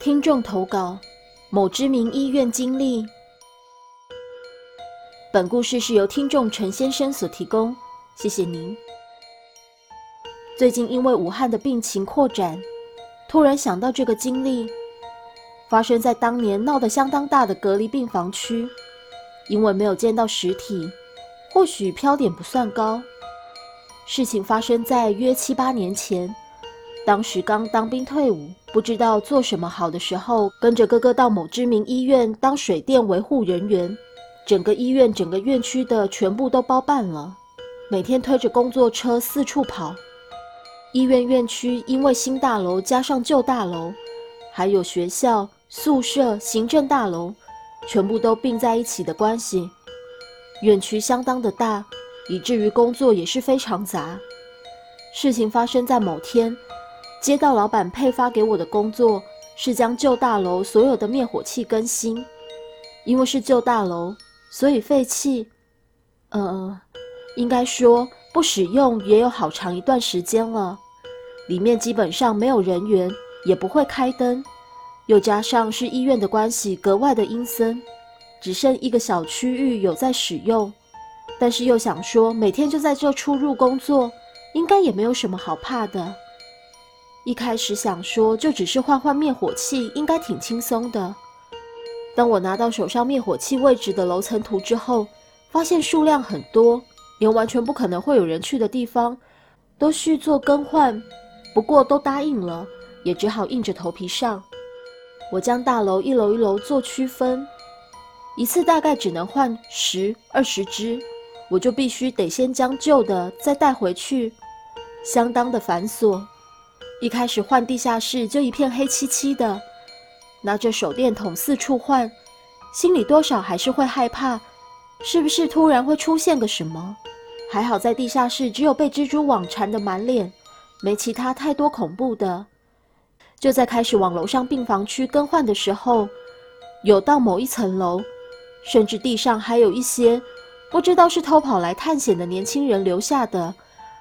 听众投稿：某知名医院经历。本故事是由听众陈先生所提供，谢谢您。最近因为武汉的病情扩展，突然想到这个经历，发生在当年闹得相当大的隔离病房区。因为没有见到实体，或许飘点不算高。事情发生在约七八年前。当时刚当兵退伍，不知道做什么好的时候，跟着哥哥到某知名医院当水电维护人员。整个医院、整个院区的全部都包办了，每天推着工作车四处跑。医院院区因为新大楼加上旧大楼，还有学校、宿舍、行政大楼，全部都并在一起的关系，院区相当的大，以至于工作也是非常杂。事情发生在某天。街道老板配发给我的工作是将旧大楼所有的灭火器更新，因为是旧大楼，所以废弃，呃，应该说不使用也有好长一段时间了。里面基本上没有人员，也不会开灯，又加上是医院的关系，格外的阴森，只剩一个小区域有在使用。但是又想说每天就在这出入工作，应该也没有什么好怕的。一开始想说，就只是换换灭火器，应该挺轻松的。当我拿到手上灭火器位置的楼层图之后，发现数量很多，连完全不可能会有人去的地方，都需做更换。不过都答应了，也只好硬着头皮上。我将大楼一楼一楼做区分，一次大概只能换十二十只，我就必须得先将旧的再带回去，相当的繁琐。一开始换地下室就一片黑漆漆的，拿着手电筒四处换，心里多少还是会害怕，是不是突然会出现个什么？还好在地下室只有被蜘蛛网缠的满脸，没其他太多恐怖的。就在开始往楼上病房区更换的时候，有到某一层楼，甚至地上还有一些不知道是偷跑来探险的年轻人留下的，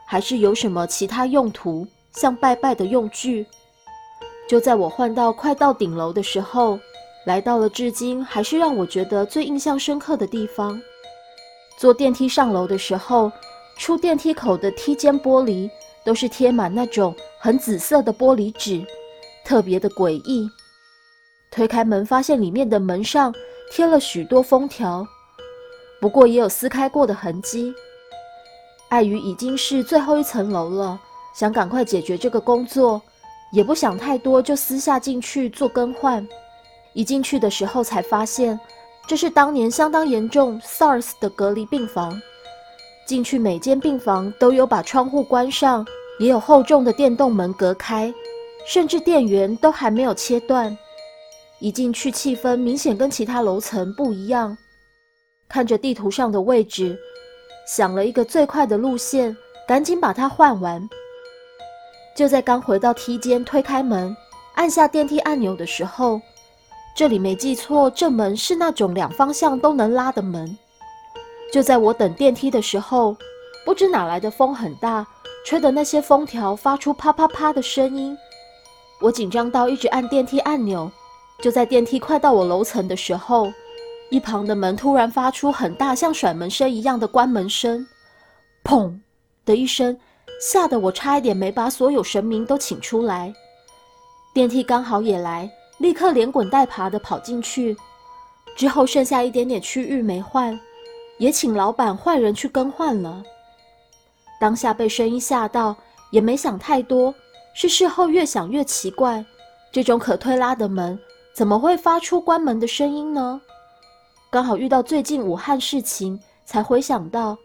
还是有什么其他用途。像拜拜的用具，就在我换到快到顶楼的时候，来到了至今还是让我觉得最印象深刻的地方。坐电梯上楼的时候，出电梯口的梯间玻璃都是贴满那种很紫色的玻璃纸，特别的诡异。推开门，发现里面的门上贴了许多封条，不过也有撕开过的痕迹。碍于已经是最后一层楼了。想赶快解决这个工作，也不想太多，就私下进去做更换。一进去的时候才发现，这是当年相当严重 SARS 的隔离病房。进去每间病房都有把窗户关上，也有厚重的电动门隔开，甚至电源都还没有切断。一进去，气氛明显跟其他楼层不一样。看着地图上的位置，想了一个最快的路线，赶紧把它换完。就在刚回到梯间，推开门，按下电梯按钮的时候，这里没记错，正门是那种两方向都能拉的门。就在我等电梯的时候，不知哪来的风很大，吹的那些封条发出啪啪啪的声音。我紧张到一直按电梯按钮。就在电梯快到我楼层的时候，一旁的门突然发出很大像甩门声一样的关门声，砰的一声。吓得我差一点没把所有神明都请出来。电梯刚好也来，立刻连滚带爬的跑进去。之后剩下一点点区域没换，也请老板换人去更换了。当下被声音吓到，也没想太多。是事后越想越奇怪，这种可推拉的门怎么会发出关门的声音呢？刚好遇到最近武汉事情，才回想到。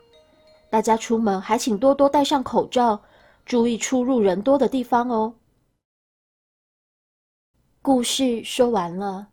大家出门还请多多戴上口罩，注意出入人多的地方哦。故事说完了。